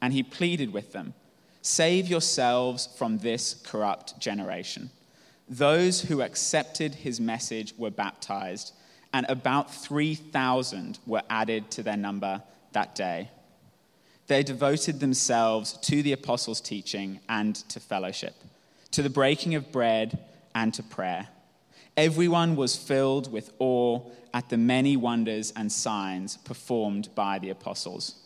and he pleaded with them Save yourselves from this corrupt generation. Those who accepted his message were baptized, and about 3,000 were added to their number that day. They devoted themselves to the apostles' teaching and to fellowship, to the breaking of bread and to prayer. Everyone was filled with awe at the many wonders and signs performed by the apostles.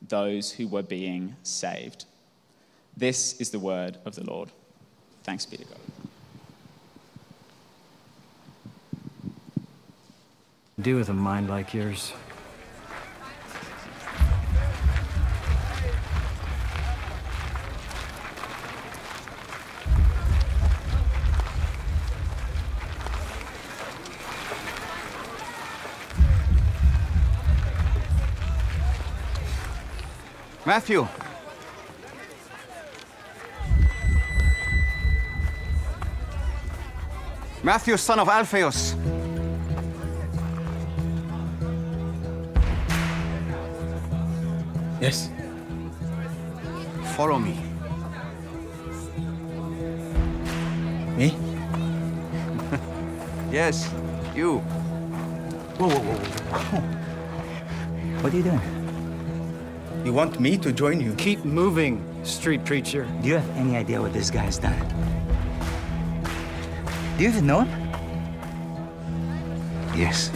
those who were being saved. This is the word of the Lord. Thanks be to God. Do with a mind like yours. Matthew. Matthew, son of Alphaeus. Yes. Follow me. Me? Yes, you. Whoa, whoa, whoa. What are you doing? You want me to join you? Keep moving, street preacher. Do you have any idea what this guy's done? Do you even know him? Yes.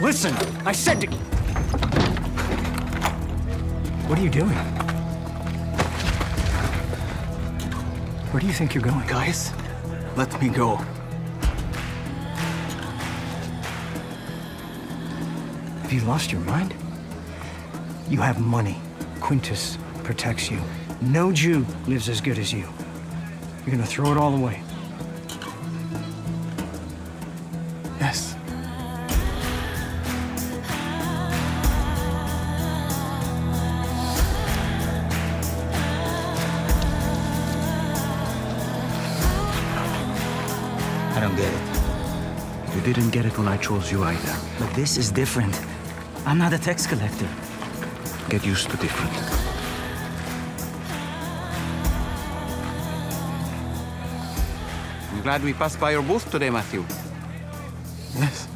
Listen, I said to. What are you doing? Where do you think you're going? Guys, let me go. Have you lost your mind? You have money. Quintus protects you. No Jew lives as good as you. You're gonna throw it all away. When I chose you either. But this is different. I'm not a tax collector. Get used to different. I'm glad we passed by your booth today, Matthew. Yes.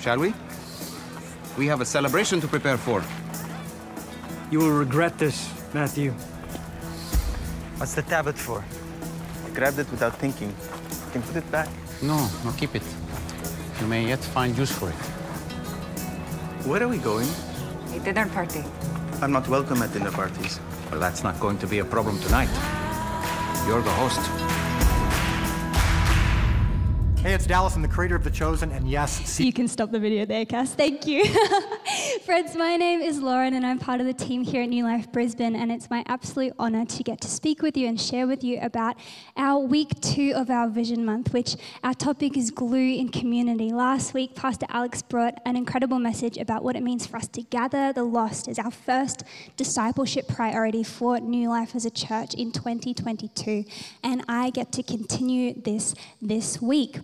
Shall we? We have a celebration to prepare for. You will regret this, Matthew. What's the tablet for? I grabbed it without thinking. You can put it back. No, no, keep it. You may yet find use for it. Where are we going? A dinner party. I'm not welcome at dinner parties. Well, that's not going to be a problem tonight. You're the host. Hey, it's Dallas. I'm the creator of The Chosen, and yes, You can stop the video there, Cass. Thank you. Friends, my name is Lauren, and I'm part of the team here at New Life Brisbane, and it's my absolute honour to get to speak with you and share with you about our week two of our Vision Month, which our topic is glue in community. Last week, Pastor Alex brought an incredible message about what it means for us to gather the lost as our first discipleship priority for New Life as a church in 2022, and I get to continue this this week.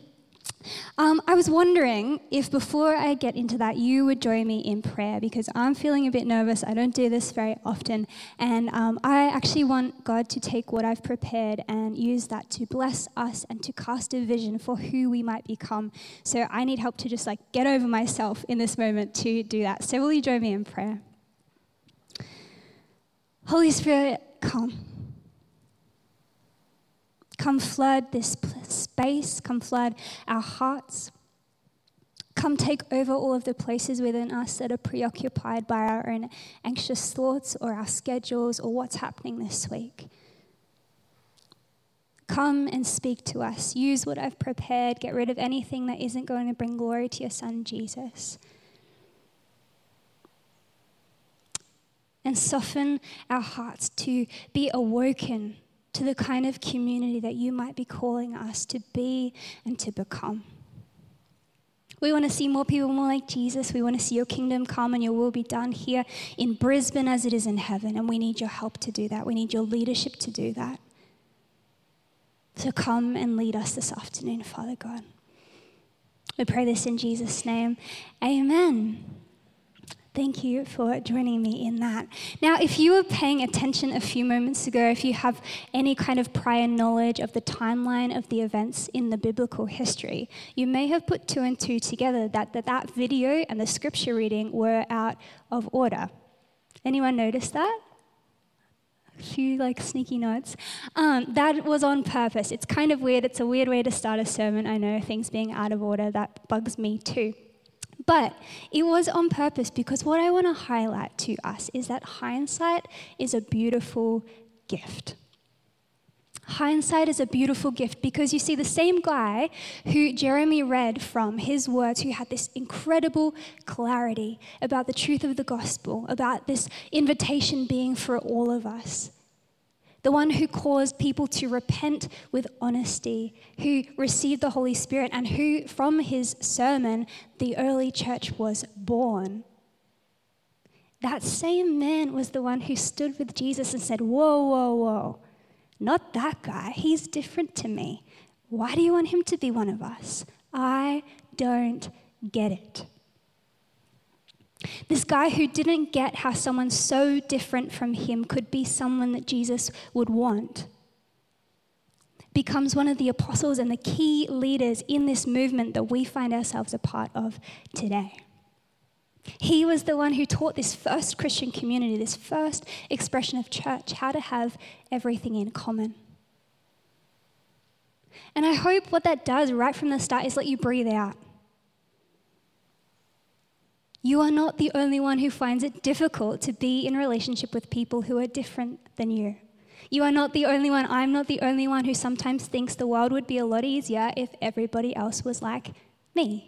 Um, I was wondering if before I get into that, you would join me in prayer because I'm feeling a bit nervous. I don't do this very often. And um, I actually want God to take what I've prepared and use that to bless us and to cast a vision for who we might become. So I need help to just like get over myself in this moment to do that. So will you join me in prayer? Holy Spirit, come. Come flood this space, come flood our hearts. Come take over all of the places within us that are preoccupied by our own anxious thoughts or our schedules or what's happening this week. Come and speak to us. Use what I've prepared. Get rid of anything that isn't going to bring glory to your Son, Jesus. And soften our hearts to be awoken to the kind of community that you might be calling us to be and to become. We want to see more people more like Jesus. We want to see your kingdom come and your will be done here in Brisbane as it is in heaven. And we need your help to do that. We need your leadership to do that. So come and lead us this afternoon, Father God. We pray this in Jesus' name. Amen. Thank you for joining me in that. Now, if you were paying attention a few moments ago, if you have any kind of prior knowledge of the timeline of the events in the biblical history, you may have put two and two together that that, that video and the scripture reading were out of order. Anyone notice that? A few like sneaky notes. Um, that was on purpose. It's kind of weird. It's a weird way to start a sermon. I know things being out of order, that bugs me too. But it was on purpose because what I want to highlight to us is that hindsight is a beautiful gift. Hindsight is a beautiful gift because you see, the same guy who Jeremy read from, his words, who had this incredible clarity about the truth of the gospel, about this invitation being for all of us the one who caused people to repent with honesty, who received the Holy Spirit, and who, from his sermon, the early church was born. That same man was the one who stood with Jesus and said, Whoa, whoa, whoa, not that guy. He's different to me. Why do you want him to be one of us? I don't get it. This guy who didn't get how someone so different from him could be someone that Jesus would want becomes one of the apostles and the key leaders in this movement that we find ourselves a part of today. He was the one who taught this first Christian community, this first expression of church, how to have everything in common. And I hope what that does right from the start is let you breathe out. You are not the only one who finds it difficult to be in relationship with people who are different than you. You are not the only one. I'm not the only one who sometimes thinks the world would be a lot easier if everybody else was like me.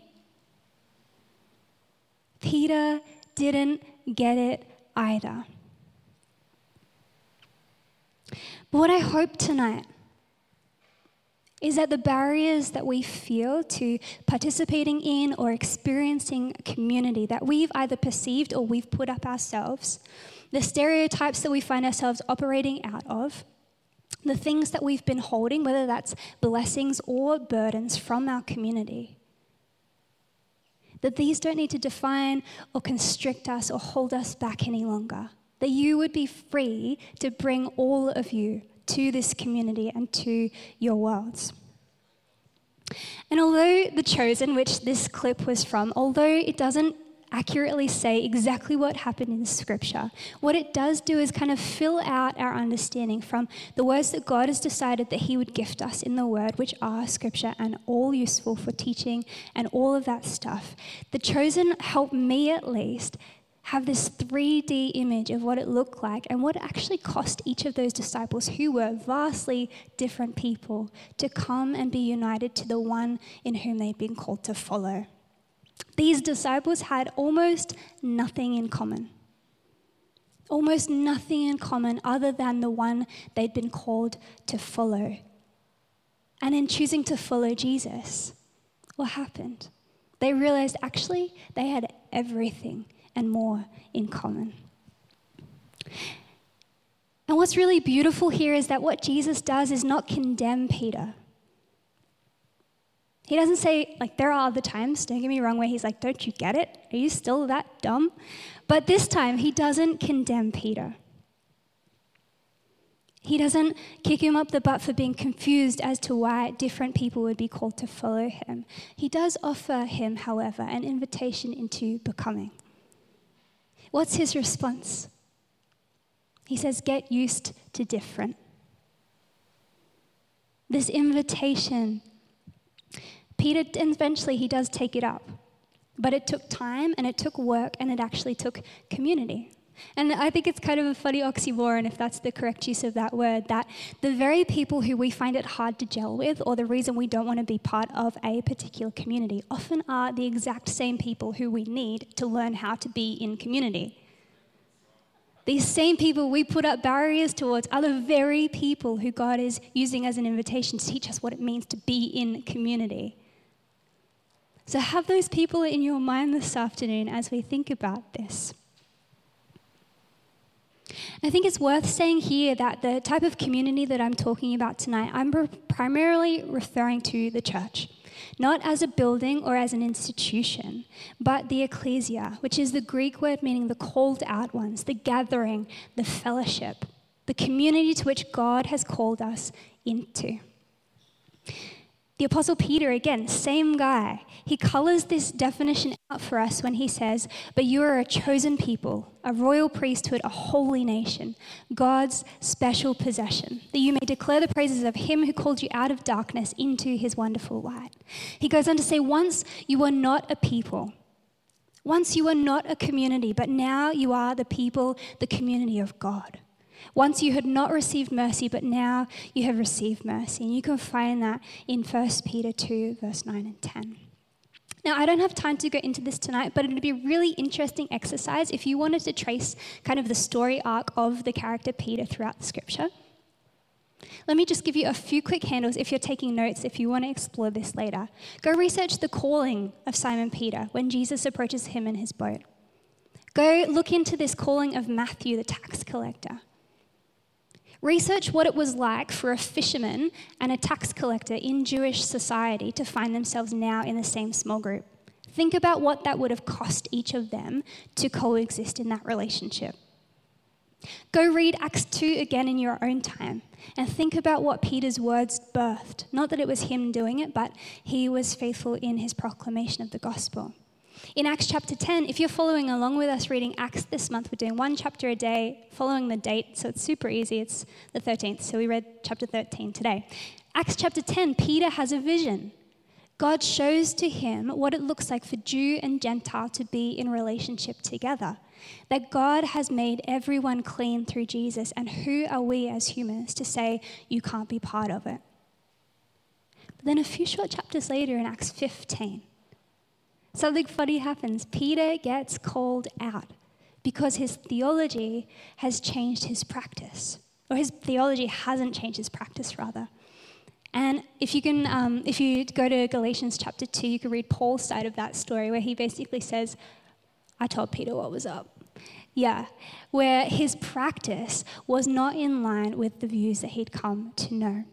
Peter didn't get it either. But what I hope tonight is that the barriers that we feel to participating in or experiencing a community that we've either perceived or we've put up ourselves, the stereotypes that we find ourselves operating out of, the things that we've been holding, whether that's blessings or burdens from our community, that these don't need to define or constrict us or hold us back any longer. That you would be free to bring all of you to this community and to your worlds. And although The Chosen, which this clip was from, although it doesn't accurately say exactly what happened in Scripture. What it does do is kind of fill out our understanding from the words that God has decided that He would gift us in the Word, which are Scripture and all useful for teaching and all of that stuff. The chosen helped me at least have this 3D image of what it looked like and what it actually cost each of those disciples, who were vastly different people, to come and be united to the one in whom they'd been called to follow. These disciples had almost nothing in common. Almost nothing in common other than the one they'd been called to follow. And in choosing to follow Jesus, what happened? They realized actually they had everything and more in common. And what's really beautiful here is that what Jesus does is not condemn Peter. He doesn't say, like, there are other times, don't get me wrong, where he's like, don't you get it? Are you still that dumb? But this time, he doesn't condemn Peter. He doesn't kick him up the butt for being confused as to why different people would be called to follow him. He does offer him, however, an invitation into becoming. What's his response? He says, Get used to different. This invitation, Peter eventually he does take it up, but it took time and it took work and it actually took community. And I think it's kind of a funny oxymoron, if that's the correct use of that word, that the very people who we find it hard to gel with, or the reason we don't want to be part of a particular community, often are the exact same people who we need to learn how to be in community. These same people we put up barriers towards are the very people who God is using as an invitation to teach us what it means to be in community. So, have those people in your mind this afternoon as we think about this. I think it's worth saying here that the type of community that I'm talking about tonight, I'm primarily referring to the church, not as a building or as an institution, but the ecclesia, which is the Greek word meaning the called out ones, the gathering, the fellowship, the community to which God has called us into. The Apostle Peter, again, same guy, he colors this definition out for us when he says, But you are a chosen people, a royal priesthood, a holy nation, God's special possession, that you may declare the praises of him who called you out of darkness into his wonderful light. He goes on to say, Once you were not a people, once you were not a community, but now you are the people, the community of God. Once you had not received mercy, but now you have received mercy. And you can find that in 1 Peter 2, verse 9 and 10. Now, I don't have time to go into this tonight, but it would be a really interesting exercise if you wanted to trace kind of the story arc of the character Peter throughout the scripture. Let me just give you a few quick handles if you're taking notes, if you want to explore this later. Go research the calling of Simon Peter when Jesus approaches him in his boat. Go look into this calling of Matthew, the tax collector. Research what it was like for a fisherman and a tax collector in Jewish society to find themselves now in the same small group. Think about what that would have cost each of them to coexist in that relationship. Go read Acts 2 again in your own time and think about what Peter's words birthed. Not that it was him doing it, but he was faithful in his proclamation of the gospel. In Acts chapter 10, if you're following along with us reading Acts this month, we're doing one chapter a day, following the date, so it's super easy. It's the 13th, so we read chapter 13 today. Acts chapter 10, Peter has a vision. God shows to him what it looks like for Jew and Gentile to be in relationship together. That God has made everyone clean through Jesus, and who are we as humans to say you can't be part of it? But then a few short chapters later in Acts 15, something funny happens. Peter gets called out because his theology has changed his practice, or his theology hasn't changed his practice, rather. And if you can, um, if you go to Galatians chapter two, you can read Paul's side of that story, where he basically says, "I told Peter what was up." Yeah, where his practice was not in line with the views that he'd come to know.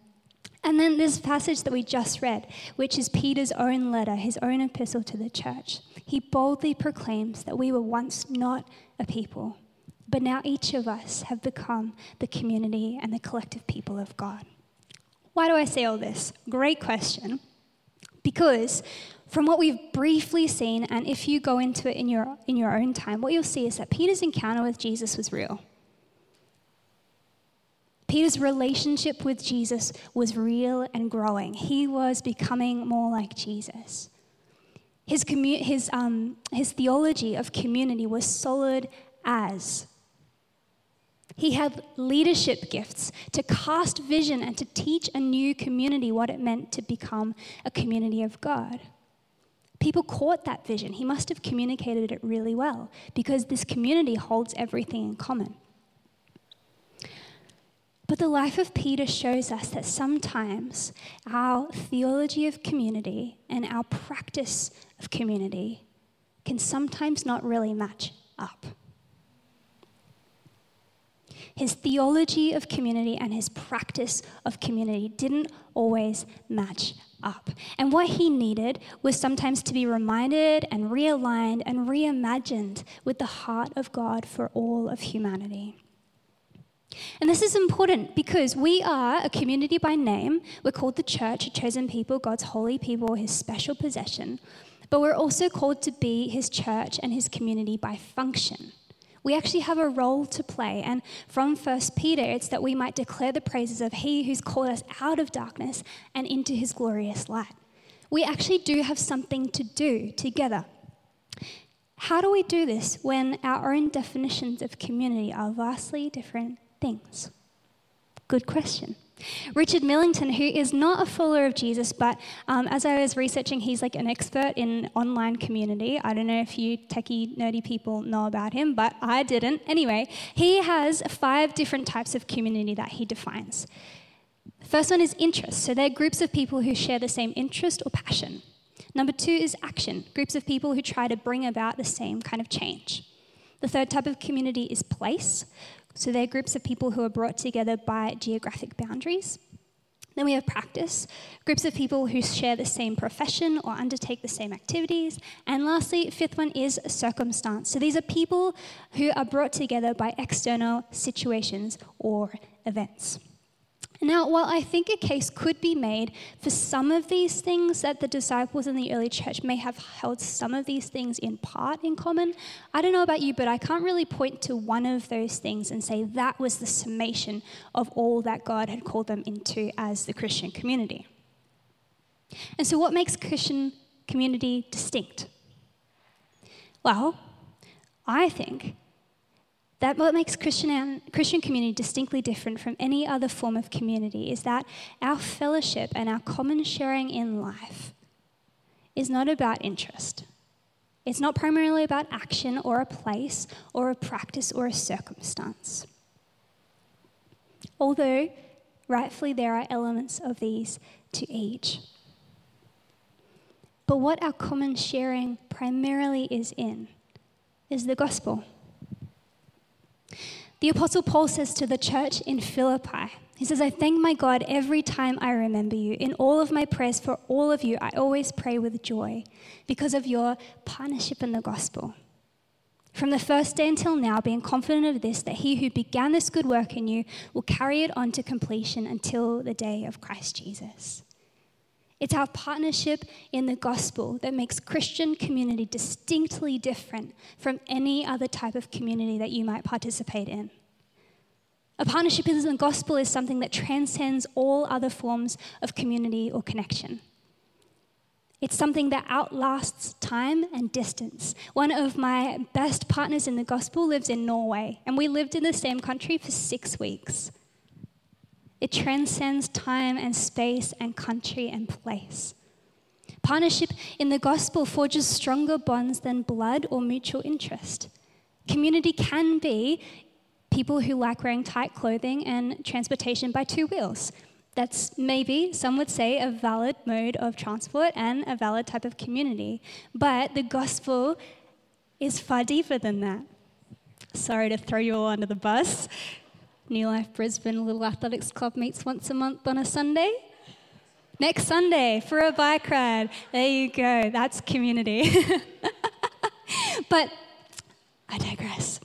And then this passage that we just read, which is Peter's own letter, his own epistle to the church. He boldly proclaims that we were once not a people, but now each of us have become the community and the collective people of God. Why do I say all this? Great question. Because from what we've briefly seen, and if you go into it in your, in your own time, what you'll see is that Peter's encounter with Jesus was real. Peter's relationship with Jesus was real and growing. He was becoming more like Jesus. His, commu- his, um, his theology of community was solid as. He had leadership gifts to cast vision and to teach a new community what it meant to become a community of God. People caught that vision. He must have communicated it really well because this community holds everything in common. But the life of Peter shows us that sometimes our theology of community and our practice of community can sometimes not really match up. His theology of community and his practice of community didn't always match up. And what he needed was sometimes to be reminded and realigned and reimagined with the heart of God for all of humanity. And this is important because we are a community by name. We're called the church, a chosen people, God's holy people, his special possession. But we're also called to be his church and his community by function. We actually have a role to play. And from 1 Peter, it's that we might declare the praises of He who's called us out of darkness and into His glorious light. We actually do have something to do together. How do we do this when our own definitions of community are vastly different things? Good question. Richard Millington, who is not a follower of Jesus, but um, as I was researching, he's like an expert in online community. I don't know if you techie, nerdy people know about him, but I didn't. Anyway, he has five different types of community that he defines. First one is interest. So they're groups of people who share the same interest or passion. Number two is action, groups of people who try to bring about the same kind of change. The third type of community is place. So they're groups of people who are brought together by geographic boundaries. Then we have practice, groups of people who share the same profession or undertake the same activities. And lastly, fifth one is circumstance. So these are people who are brought together by external situations or events. Now, while I think a case could be made for some of these things that the disciples in the early church may have held some of these things in part in common, I don't know about you, but I can't really point to one of those things and say that was the summation of all that God had called them into as the Christian community. And so, what makes Christian community distinct? Well, I think that what makes Christian, Christian community distinctly different from any other form of community is that our fellowship and our common sharing in life is not about interest. It's not primarily about action or a place or a practice or a circumstance. Although, rightfully, there are elements of these to each. But what our common sharing primarily is in is the gospel. The Apostle Paul says to the church in Philippi, he says, I thank my God every time I remember you. In all of my prayers for all of you, I always pray with joy because of your partnership in the gospel. From the first day until now, being confident of this, that he who began this good work in you will carry it on to completion until the day of Christ Jesus. It's our partnership in the gospel that makes Christian community distinctly different from any other type of community that you might participate in. A partnership in the gospel is something that transcends all other forms of community or connection. It's something that outlasts time and distance. One of my best partners in the gospel lives in Norway, and we lived in the same country for six weeks. It transcends time and space and country and place. Partnership in the gospel forges stronger bonds than blood or mutual interest. Community can be people who like wearing tight clothing and transportation by two wheels. That's maybe, some would say, a valid mode of transport and a valid type of community. But the gospel is far deeper than that. Sorry to throw you all under the bus. New Life Brisbane Little Athletics Club meets once a month on a Sunday. Next Sunday for a bike ride. There you go. That's community. but I digress.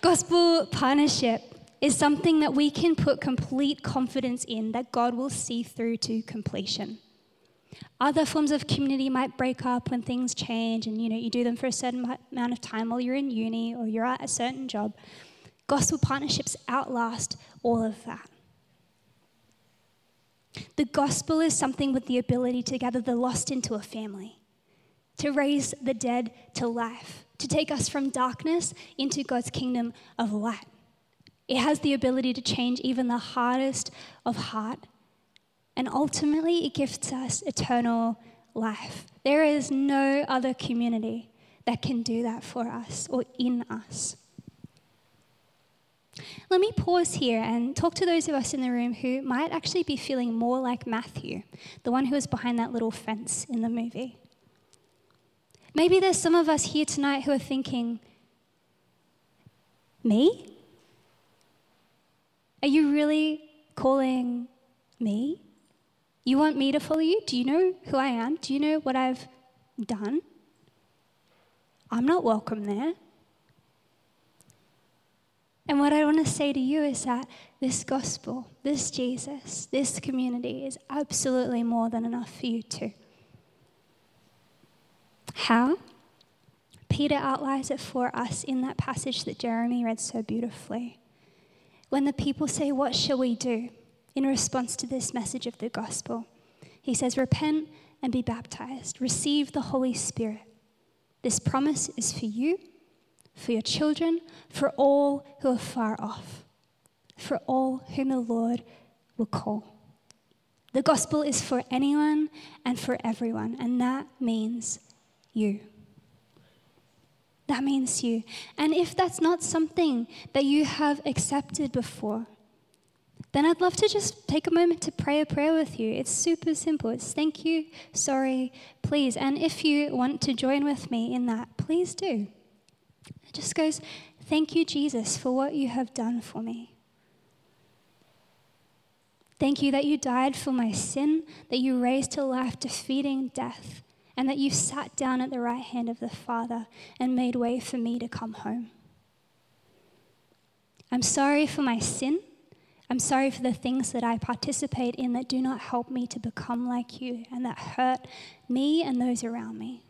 Gospel partnership is something that we can put complete confidence in that God will see through to completion. Other forms of community might break up when things change and you know you do them for a certain amount of time while you're in uni or you're at a certain job. Gospel partnerships outlast all of that. The gospel is something with the ability to gather the lost into a family, to raise the dead to life, to take us from darkness into God's kingdom of light. It has the ability to change even the hardest of heart, and ultimately, it gives us eternal life. There is no other community that can do that for us or in us. Let me pause here and talk to those of us in the room who might actually be feeling more like Matthew, the one who was behind that little fence in the movie. Maybe there's some of us here tonight who are thinking, Me? Are you really calling me? You want me to follow you? Do you know who I am? Do you know what I've done? I'm not welcome there. And what I want to say to you is that this gospel, this Jesus, this community is absolutely more than enough for you too. How? Peter outlines it for us in that passage that Jeremy read so beautifully. When the people say, What shall we do? in response to this message of the gospel, he says, Repent and be baptized, receive the Holy Spirit. This promise is for you for your children, for all who are far off, for all whom the Lord will call. The gospel is for anyone and for everyone, and that means you. That means you. And if that's not something that you have accepted before, then I'd love to just take a moment to pray a prayer with you. It's super simple. It's thank you, sorry, please. And if you want to join with me in that, please do just goes, Thank you, Jesus, for what you have done for me. Thank you that you died for my sin, that you raised to life, defeating death, and that you sat down at the right hand of the Father and made way for me to come home. I'm sorry for my sin. I'm sorry for the things that I participate in that do not help me to become like you and that hurt me and those around me.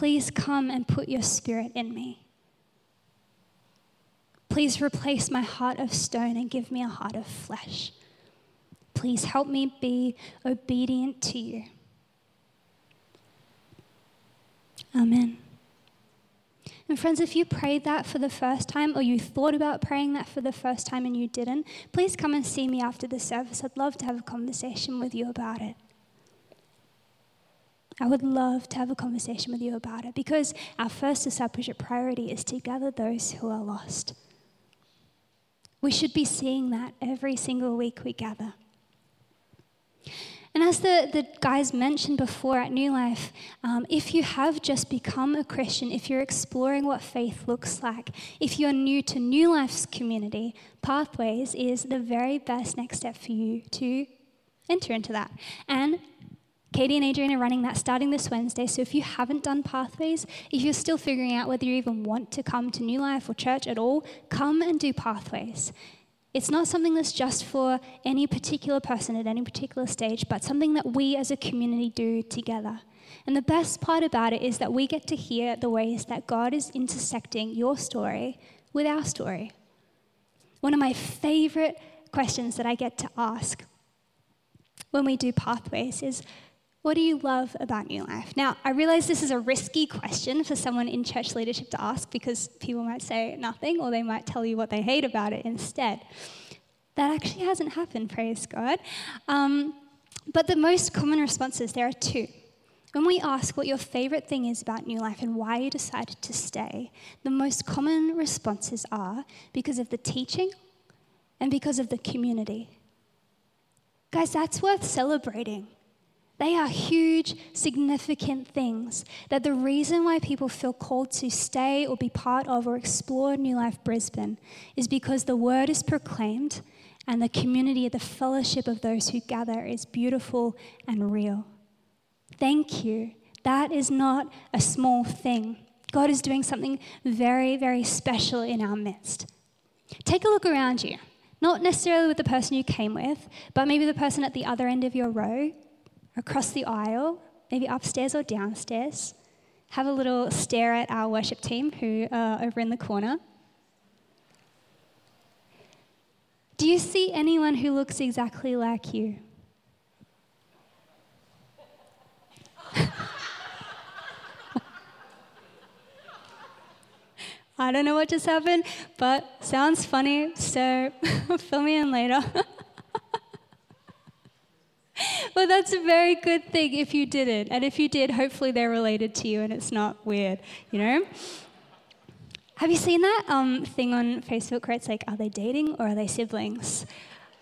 Please come and put your spirit in me. Please replace my heart of stone and give me a heart of flesh. Please help me be obedient to you. Amen. And friends, if you prayed that for the first time or you thought about praying that for the first time and you didn't, please come and see me after the service. I'd love to have a conversation with you about it. I would love to have a conversation with you about it because our first discipleship priority is to gather those who are lost. We should be seeing that every single week we gather. And as the, the guys mentioned before at New Life, um, if you have just become a Christian, if you're exploring what faith looks like, if you're new to New Life's community, Pathways is the very best next step for you to enter into that. And Katie and Adrian are running that starting this Wednesday. So if you haven't done Pathways, if you're still figuring out whether you even want to come to New Life or church at all, come and do Pathways. It's not something that's just for any particular person at any particular stage, but something that we as a community do together. And the best part about it is that we get to hear the ways that God is intersecting your story with our story. One of my favorite questions that I get to ask when we do Pathways is what do you love about New Life? Now, I realize this is a risky question for someone in church leadership to ask because people might say nothing or they might tell you what they hate about it instead. That actually hasn't happened, praise God. Um, but the most common responses, there are two. When we ask what your favorite thing is about New Life and why you decided to stay, the most common responses are because of the teaching and because of the community. Guys, that's worth celebrating. They are huge, significant things. That the reason why people feel called to stay or be part of or explore New Life Brisbane is because the word is proclaimed and the community, the fellowship of those who gather is beautiful and real. Thank you. That is not a small thing. God is doing something very, very special in our midst. Take a look around you. Not necessarily with the person you came with, but maybe the person at the other end of your row across the aisle, maybe upstairs or downstairs. Have a little stare at our worship team who are over in the corner. Do you see anyone who looks exactly like you? I don't know what just happened, but sounds funny, so fill me in later. well, that's a very good thing if you didn't. And if you did, hopefully they're related to you and it's not weird, you know? Have you seen that um, thing on Facebook where it's like, are they dating or are they siblings?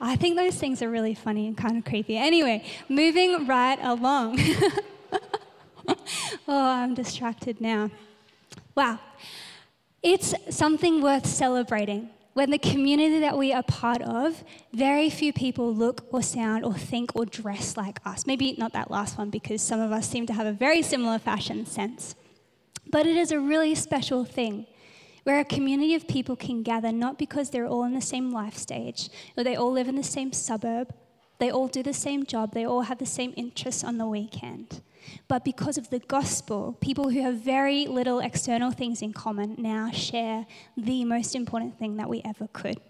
I think those things are really funny and kind of creepy. Anyway, moving right along. oh, I'm distracted now. Wow. It's something worth celebrating when the community that we are part of, very few people look or sound or think or dress like us. Maybe not that last one because some of us seem to have a very similar fashion sense. But it is a really special thing where a community of people can gather not because they're all in the same life stage or they all live in the same suburb, they all do the same job, they all have the same interests on the weekend. But because of the gospel, people who have very little external things in common now share the most important thing that we ever could.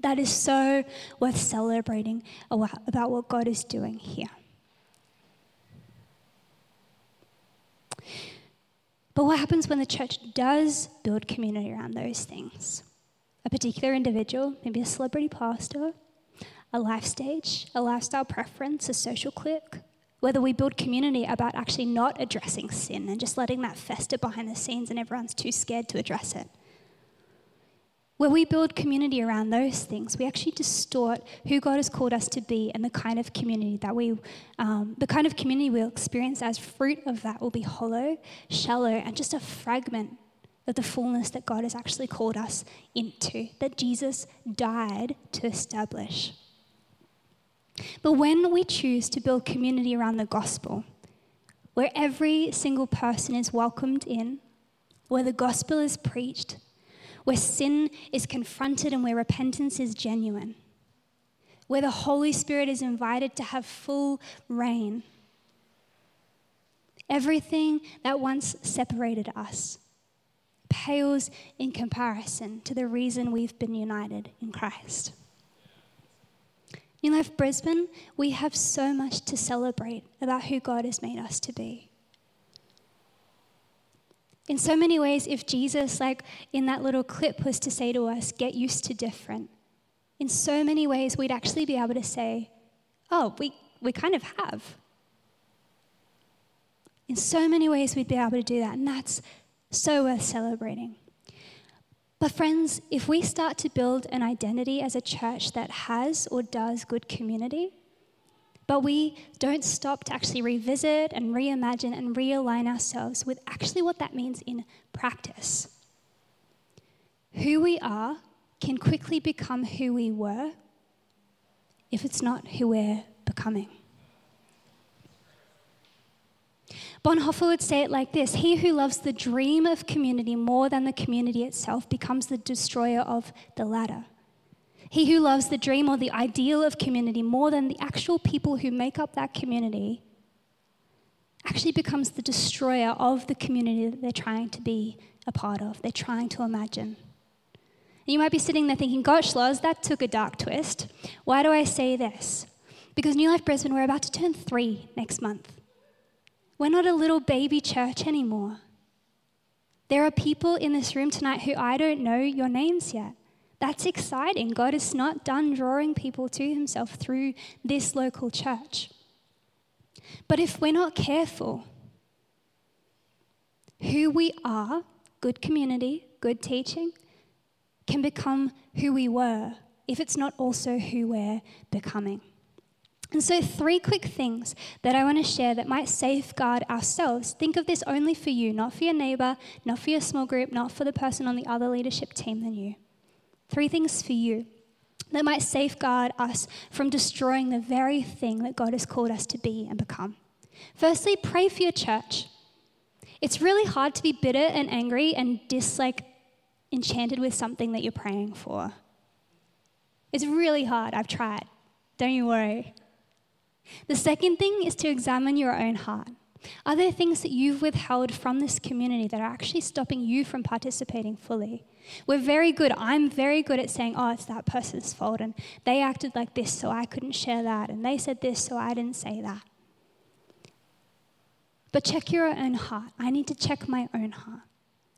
That is so worth celebrating about what God is doing here. But what happens when the church does build community around those things? A particular individual, maybe a celebrity pastor, a life stage, a lifestyle preference, a social clique, whether we build community about actually not addressing sin and just letting that fester behind the scenes and everyone's too scared to address it. Where we build community around those things, we actually distort who God has called us to be and the kind of community that we, um, the kind of community we'll experience as fruit of that will be hollow, shallow, and just a fragment of the fullness that God has actually called us into, that Jesus died to establish. But when we choose to build community around the gospel, where every single person is welcomed in, where the gospel is preached, where sin is confronted and where repentance is genuine, where the Holy Spirit is invited to have full reign, everything that once separated us pales in comparison to the reason we've been united in Christ. New Life Brisbane, we have so much to celebrate about who God has made us to be. In so many ways, if Jesus, like in that little clip, was to say to us, get used to different, in so many ways, we'd actually be able to say, oh, we, we kind of have. In so many ways, we'd be able to do that, and that's so worth celebrating. But, friends, if we start to build an identity as a church that has or does good community, but we don't stop to actually revisit and reimagine and realign ourselves with actually what that means in practice, who we are can quickly become who we were if it's not who we're becoming. Bonhoeffer would say it like this He who loves the dream of community more than the community itself becomes the destroyer of the latter. He who loves the dream or the ideal of community more than the actual people who make up that community actually becomes the destroyer of the community that they're trying to be a part of, they're trying to imagine. And you might be sitting there thinking, gosh, Loz, that took a dark twist. Why do I say this? Because New Life Brisbane, we're about to turn three next month. We're not a little baby church anymore. There are people in this room tonight who I don't know your names yet. That's exciting. God is not done drawing people to himself through this local church. But if we're not careful, who we are, good community, good teaching, can become who we were if it's not also who we're becoming. And so, three quick things that I want to share that might safeguard ourselves. Think of this only for you, not for your neighbor, not for your small group, not for the person on the other leadership team than you. Three things for you that might safeguard us from destroying the very thing that God has called us to be and become. Firstly, pray for your church. It's really hard to be bitter and angry and dislike enchanted with something that you're praying for. It's really hard. I've tried. Don't you worry. The second thing is to examine your own heart. Are there things that you've withheld from this community that are actually stopping you from participating fully? We're very good. I'm very good at saying, oh, it's that person's fault. And they acted like this, so I couldn't share that. And they said this, so I didn't say that. But check your own heart. I need to check my own heart.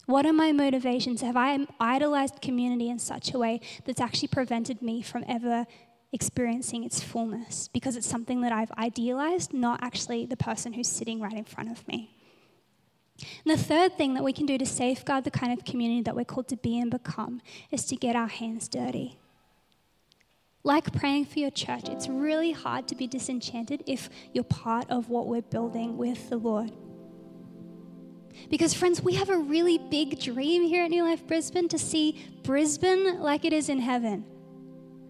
What are my motivations? Have I idolized community in such a way that's actually prevented me from ever experiencing its fullness because it's something that I've idealized, not actually the person who's sitting right in front of me. And the third thing that we can do to safeguard the kind of community that we're called to be and become is to get our hands dirty. Like praying for your church, it's really hard to be disenchanted if you're part of what we're building with the Lord. Because, friends, we have a really big dream here at New Life Brisbane to see Brisbane like it is in heaven.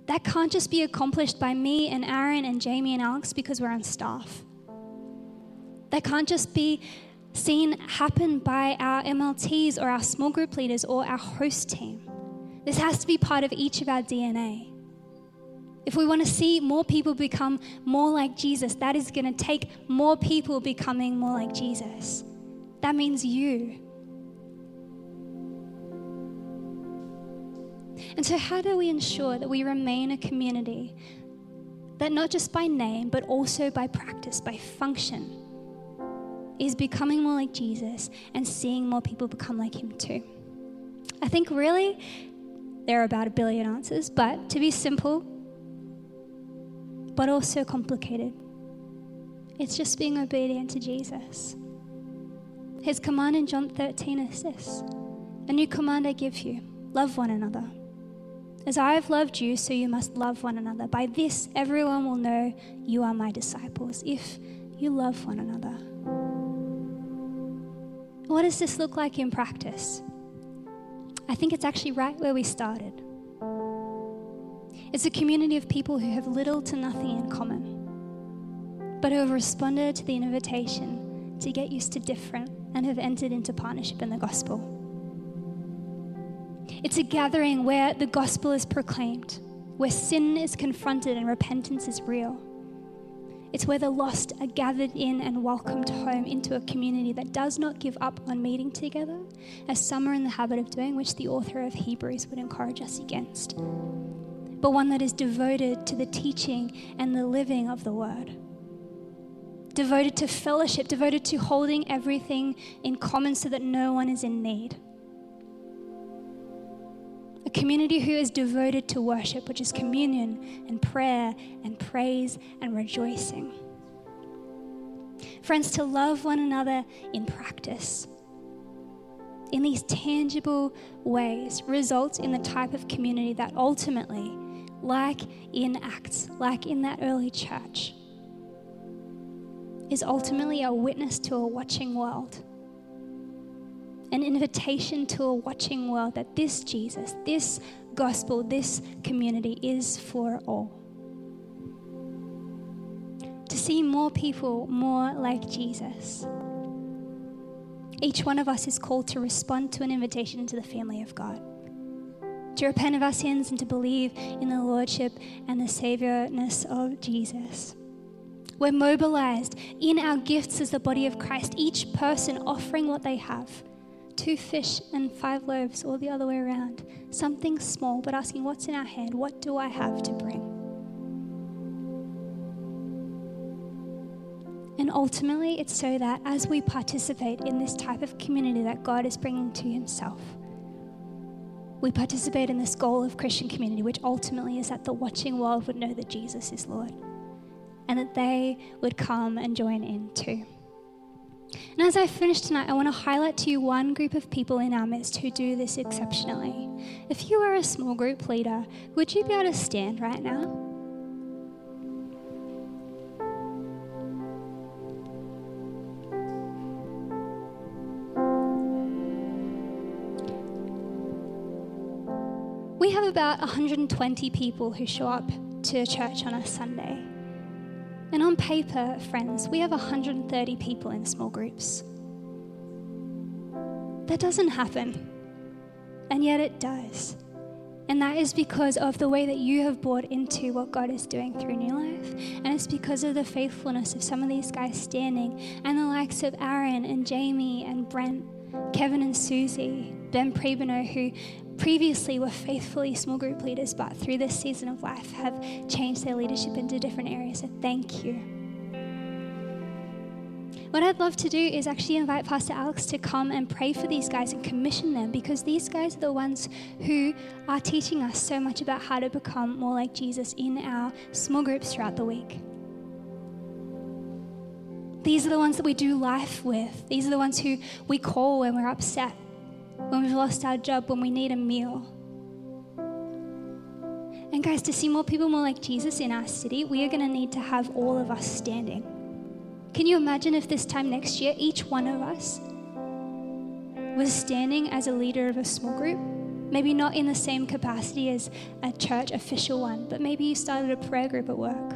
That can't just be accomplished by me and Aaron and Jamie and Alex because we're on staff. That can't just be seen happen by our MLTs or our small group leaders or our host team. This has to be part of each of our DNA. If we want to see more people become more like Jesus, that is going to take more people becoming more like Jesus. That means you. And so, how do we ensure that we remain a community that not just by name, but also by practice, by function, is becoming more like Jesus and seeing more people become like him too? I think really there are about a billion answers, but to be simple, but also complicated, it's just being obedient to Jesus. His command in John 13 is this A new command I give you love one another. As I have loved you, so you must love one another. By this, everyone will know you are my disciples, if you love one another. What does this look like in practice? I think it's actually right where we started. It's a community of people who have little to nothing in common, but who have responded to the invitation to get used to different and have entered into partnership in the gospel. It's a gathering where the gospel is proclaimed, where sin is confronted and repentance is real. It's where the lost are gathered in and welcomed home into a community that does not give up on meeting together, as some are in the habit of doing, which the author of Hebrews would encourage us against, but one that is devoted to the teaching and the living of the word devoted to fellowship, devoted to holding everything in common so that no one is in need. Community who is devoted to worship, which is communion and prayer and praise and rejoicing. Friends, to love one another in practice, in these tangible ways, results in the type of community that ultimately, like in Acts, like in that early church, is ultimately a witness to a watching world. An invitation to a watching world that this Jesus, this gospel, this community is for all. To see more people more like Jesus. Each one of us is called to respond to an invitation into the family of God, to repent of our sins and to believe in the Lordship and the Saviorness of Jesus. We're mobilized in our gifts as the body of Christ, each person offering what they have two fish and five loaves, or the other way around. Something small, but asking, What's in our hand? What do I have to bring? And ultimately, it's so that as we participate in this type of community that God is bringing to Himself, we participate in this goal of Christian community, which ultimately is that the watching world would know that Jesus is Lord and that they would come and join in too. And as I finish tonight, I want to highlight to you one group of people in our midst who do this exceptionally. If you are a small group leader, would you be able to stand right now? We have about 120 people who show up to church on a Sunday. And on paper, friends, we have 130 people in small groups. That doesn't happen. And yet it does. And that is because of the way that you have bought into what God is doing through New Life. And it's because of the faithfulness of some of these guys standing and the likes of Aaron and Jamie and Brent, Kevin and Susie, Ben Prebino, who previously were faithfully small group leaders, but through this season of life have changed their leadership into different areas. So thank you. What I'd love to do is actually invite Pastor Alex to come and pray for these guys and commission them because these guys are the ones who are teaching us so much about how to become more like Jesus in our small groups throughout the week. These are the ones that we do life with. These are the ones who we call when we're upset when we've lost our job, when we need a meal. And guys, to see more people more like Jesus in our city, we are going to need to have all of us standing. Can you imagine if this time next year, each one of us was standing as a leader of a small group. Maybe not in the same capacity as a church official one, but maybe you started a prayer group at work.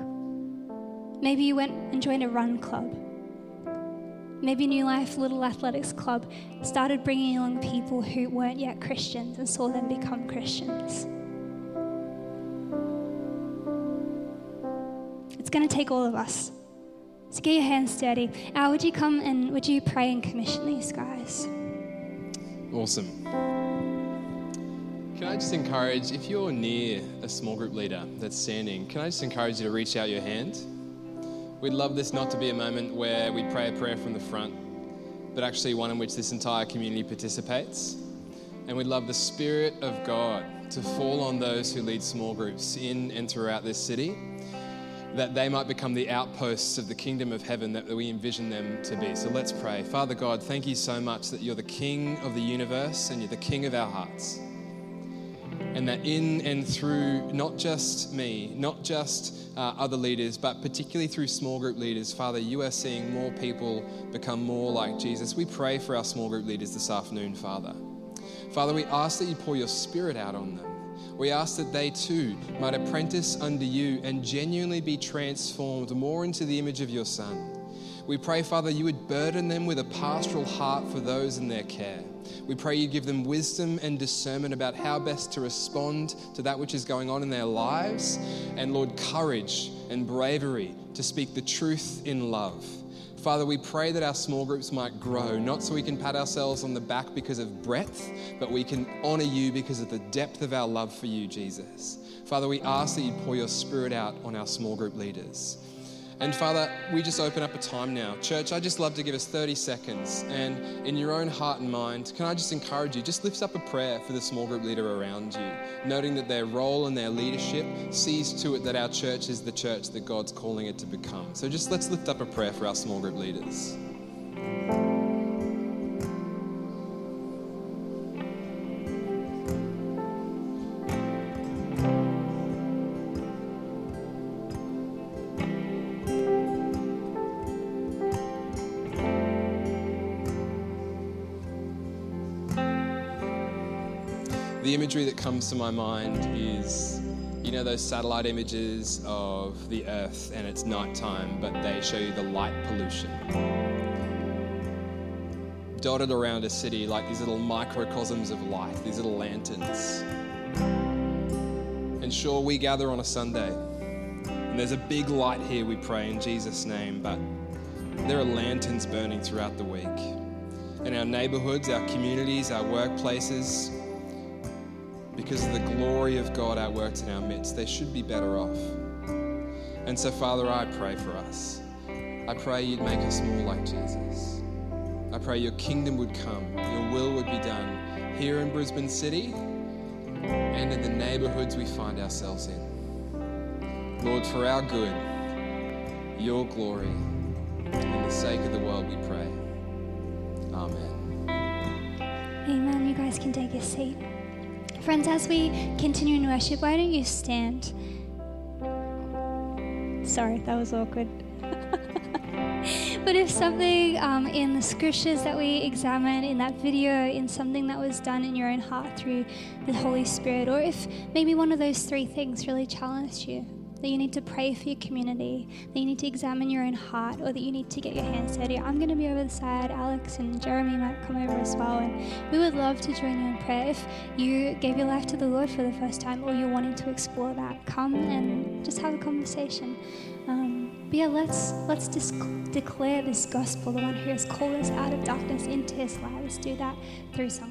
Maybe you went and joined a run club. Maybe New Life Little Athletics Club started bringing along people who weren't yet Christians and saw them become Christians. It's going to take all of us. So get your hands dirty. Al, would you come and would you pray and commission these guys? Awesome. Can I just encourage, if you're near a small group leader that's standing, can I just encourage you to reach out your hand? We'd love this not to be a moment where we pray a prayer from the front, but actually one in which this entire community participates. And we'd love the Spirit of God to fall on those who lead small groups in and throughout this city, that they might become the outposts of the kingdom of heaven that we envision them to be. So let's pray. Father God, thank you so much that you're the King of the universe and you're the King of our hearts and that in and through not just me, not just uh, other leaders, but particularly through small group leaders, Father, you are seeing more people become more like Jesus. We pray for our small group leaders this afternoon, Father. Father, we ask that you pour your spirit out on them. We ask that they too might apprentice under you and genuinely be transformed more into the image of your Son. We pray, Father, you would burden them with a pastoral heart for those in their care. We pray you give them wisdom and discernment about how best to respond to that which is going on in their lives. And Lord, courage and bravery to speak the truth in love. Father, we pray that our small groups might grow, not so we can pat ourselves on the back because of breadth, but we can honor you because of the depth of our love for you, Jesus. Father, we ask that you pour your spirit out on our small group leaders. And Father, we just open up a time now. Church, I just love to give us 30 seconds. And in your own heart and mind, can I just encourage you, just lift up a prayer for the small group leader around you, noting that their role and their leadership sees to it that our church is the church that God's calling it to become. So just let's lift up a prayer for our small group leaders. Imagery that comes to my mind is you know those satellite images of the earth and it's nighttime but they show you the light pollution. Dotted around a city like these little microcosms of light these little lanterns. And sure we gather on a sunday and there's a big light here we pray in jesus name but there are lanterns burning throughout the week. In our neighborhoods our communities our workplaces because of the glory of God outworked in our midst, they should be better off. And so, Father, I pray for us. I pray you'd make us more like Jesus. I pray your kingdom would come, your will would be done here in Brisbane City and in the neighborhoods we find ourselves in. Lord, for our good, your glory, and the sake of the world, we pray. Amen. Amen. You guys can take a seat. Friends, as we continue in worship, why don't you stand? Sorry, that was awkward. but if something um, in the scriptures that we examined in that video, in something that was done in your own heart through the Holy Spirit, or if maybe one of those three things really challenged you, that you need to pray for your community, that you need to examine your own heart, or that you need to get your hands dirty, I'm going to be over the side. Alex and Jeremy might come over as well. And we would love to join you in prayer. If you gave your life to the Lord for the first time or you're wanting to explore that, come and just have a conversation. Um, but yeah, let's, let's just declare this gospel, the one who has called us out of darkness into his light. Let's do that through song.